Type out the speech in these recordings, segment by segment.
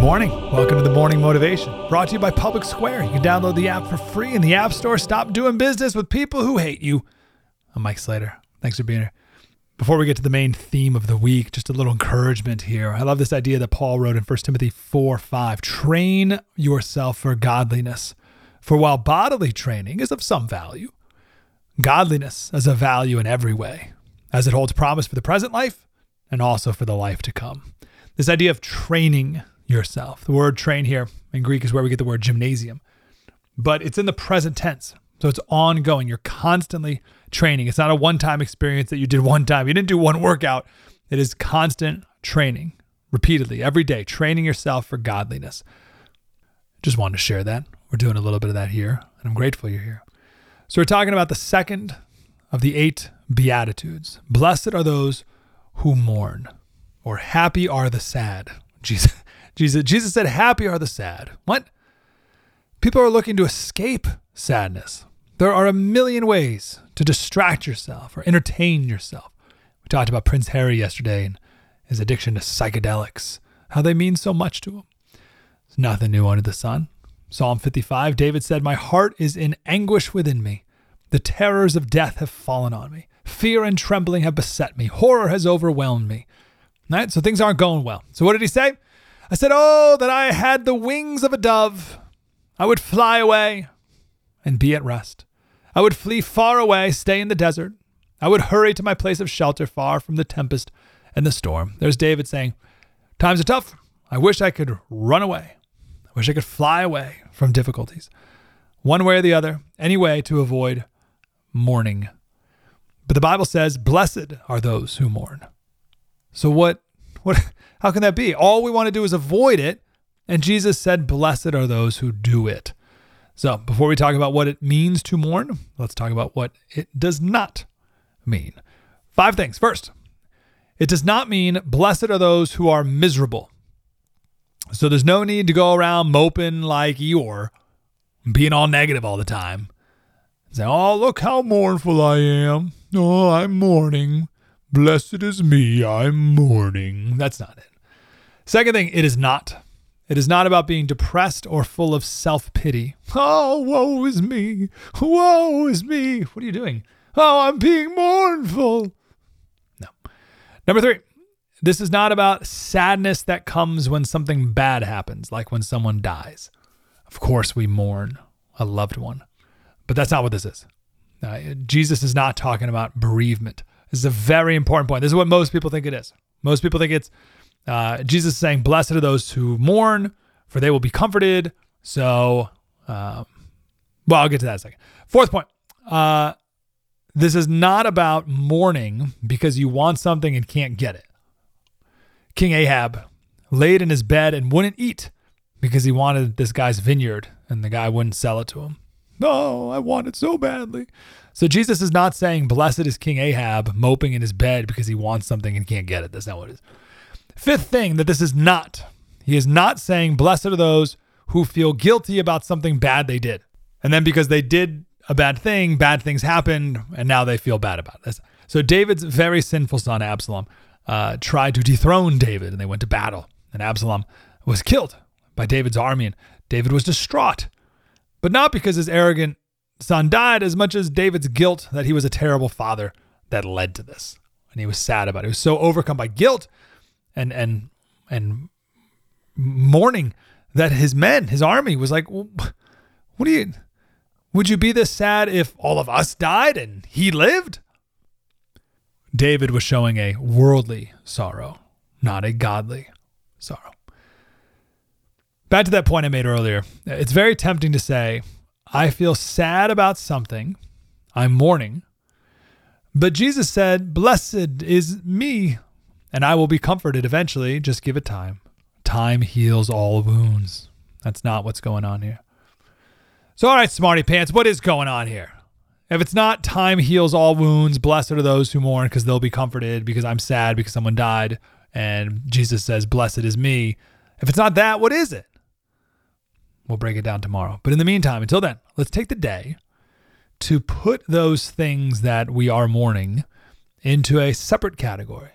Morning. Welcome to the Morning Motivation, brought to you by Public Square. You can download the app for free in the App Store. Stop doing business with people who hate you. I'm Mike Slater. Thanks for being here. Before we get to the main theme of the week, just a little encouragement here. I love this idea that Paul wrote in 1 Timothy 4 5. Train yourself for godliness. For while bodily training is of some value, godliness has a value in every way, as it holds promise for the present life and also for the life to come. This idea of training yourself. The word train here in Greek is where we get the word gymnasium, but it's in the present tense. So it's ongoing. You're constantly training. It's not a one time experience that you did one time. You didn't do one workout. It is constant training, repeatedly, every day, training yourself for godliness. Just wanted to share that. We're doing a little bit of that here, and I'm grateful you're here. So we're talking about the second of the eight Beatitudes. Blessed are those who mourn, or happy are the sad. Jesus, Jesus, Jesus said, Happy are the sad. What? People are looking to escape sadness. There are a million ways to distract yourself or entertain yourself. We talked about Prince Harry yesterday and his addiction to psychedelics, how they mean so much to him. It's nothing new under the sun. Psalm 55 David said, My heart is in anguish within me. The terrors of death have fallen on me. Fear and trembling have beset me. Horror has overwhelmed me. Right? So things aren't going well. So what did he say? I said, Oh, that I had the wings of a dove. I would fly away and be at rest. I would flee far away, stay in the desert. I would hurry to my place of shelter, far from the tempest and the storm. There's David saying, Times are tough. I wish I could run away. I wish I could fly away from difficulties. One way or the other, any way to avoid mourning. But the Bible says, Blessed are those who mourn. So what what how can that be? All we want to do is avoid it, and Jesus said, Blessed are those who do it. So before we talk about what it means to mourn, let's talk about what it does not mean. Five things. First, it does not mean blessed are those who are miserable. So there's no need to go around moping like Eeyore, being all negative all the time. Say, oh, look how mournful I am. Oh, I'm mourning. Blessed is me, I'm mourning. That's not it. Second thing, it is not. It is not about being depressed or full of self pity. Oh, woe is me. Woe is me. What are you doing? Oh, I'm being mournful. No. Number three, this is not about sadness that comes when something bad happens, like when someone dies. Of course, we mourn a loved one, but that's not what this is. Uh, Jesus is not talking about bereavement. This is a very important point. This is what most people think it is. Most people think it's uh, Jesus saying, Blessed are those who mourn, for they will be comforted. So, um, well, I'll get to that in a second. Fourth point. Uh, this is not about mourning because you want something and can't get it. King Ahab laid in his bed and wouldn't eat because he wanted this guy's vineyard and the guy wouldn't sell it to him. No, I want it so badly. So Jesus is not saying, Blessed is King Ahab moping in his bed because he wants something and can't get it. That's not what it is. Fifth thing that this is not, he is not saying, Blessed are those who feel guilty about something bad they did. And then because they did a bad thing, bad things happened, and now they feel bad about this. So David's very sinful son, Absalom, uh, tried to dethrone David, and they went to battle. And Absalom was killed by David's army, and David was distraught. But not because his arrogant son died, as much as David's guilt that he was a terrible father that led to this. And he was sad about it. He was so overcome by guilt and and and mourning that his men, his army, was like, well, "What do you? Would you be this sad if all of us died and he lived?" David was showing a worldly sorrow, not a godly sorrow. Back to that point I made earlier. It's very tempting to say, I feel sad about something, I'm mourning. But Jesus said, Blessed is me, and I will be comforted eventually. Just give it time. Time heals all wounds. That's not what's going on here. So, all right, smarty pants, what is going on here? If it's not time heals all wounds, blessed are those who mourn because they'll be comforted because I'm sad because someone died. And Jesus says, Blessed is me. If it's not that, what is it? We'll break it down tomorrow. But in the meantime, until then, let's take the day to put those things that we are mourning into a separate category.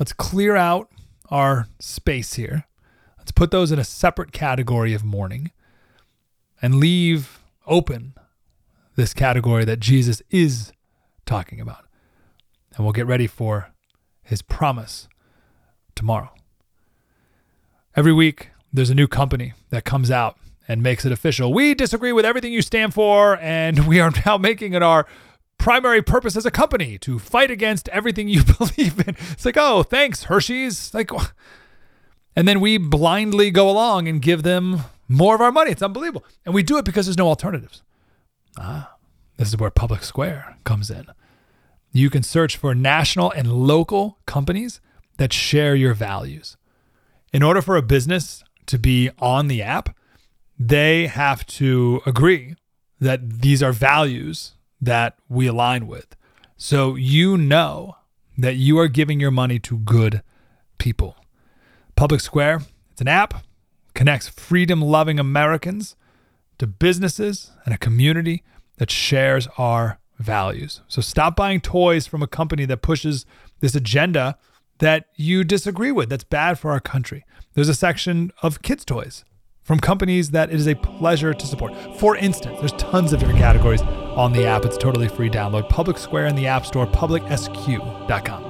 Let's clear out our space here. Let's put those in a separate category of mourning and leave open this category that Jesus is talking about. And we'll get ready for his promise tomorrow. Every week, there's a new company that comes out and makes it official. We disagree with everything you stand for, and we are now making it our primary purpose as a company to fight against everything you believe in. It's like, oh, thanks, Hershey's. Like, and then we blindly go along and give them more of our money. It's unbelievable. And we do it because there's no alternatives. Ah, this is where Public Square comes in. You can search for national and local companies that share your values. In order for a business to be on the app, they have to agree that these are values that we align with. So you know that you are giving your money to good people. Public Square, it's an app, connects freedom loving Americans to businesses and a community that shares our values. So stop buying toys from a company that pushes this agenda that you disagree with that's bad for our country. There's a section of kids' toys from companies that it is a pleasure to support. For instance, there's tons of different categories on the app. It's totally free download. Public Square in the App Store, publicsq.com.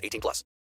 18 plus.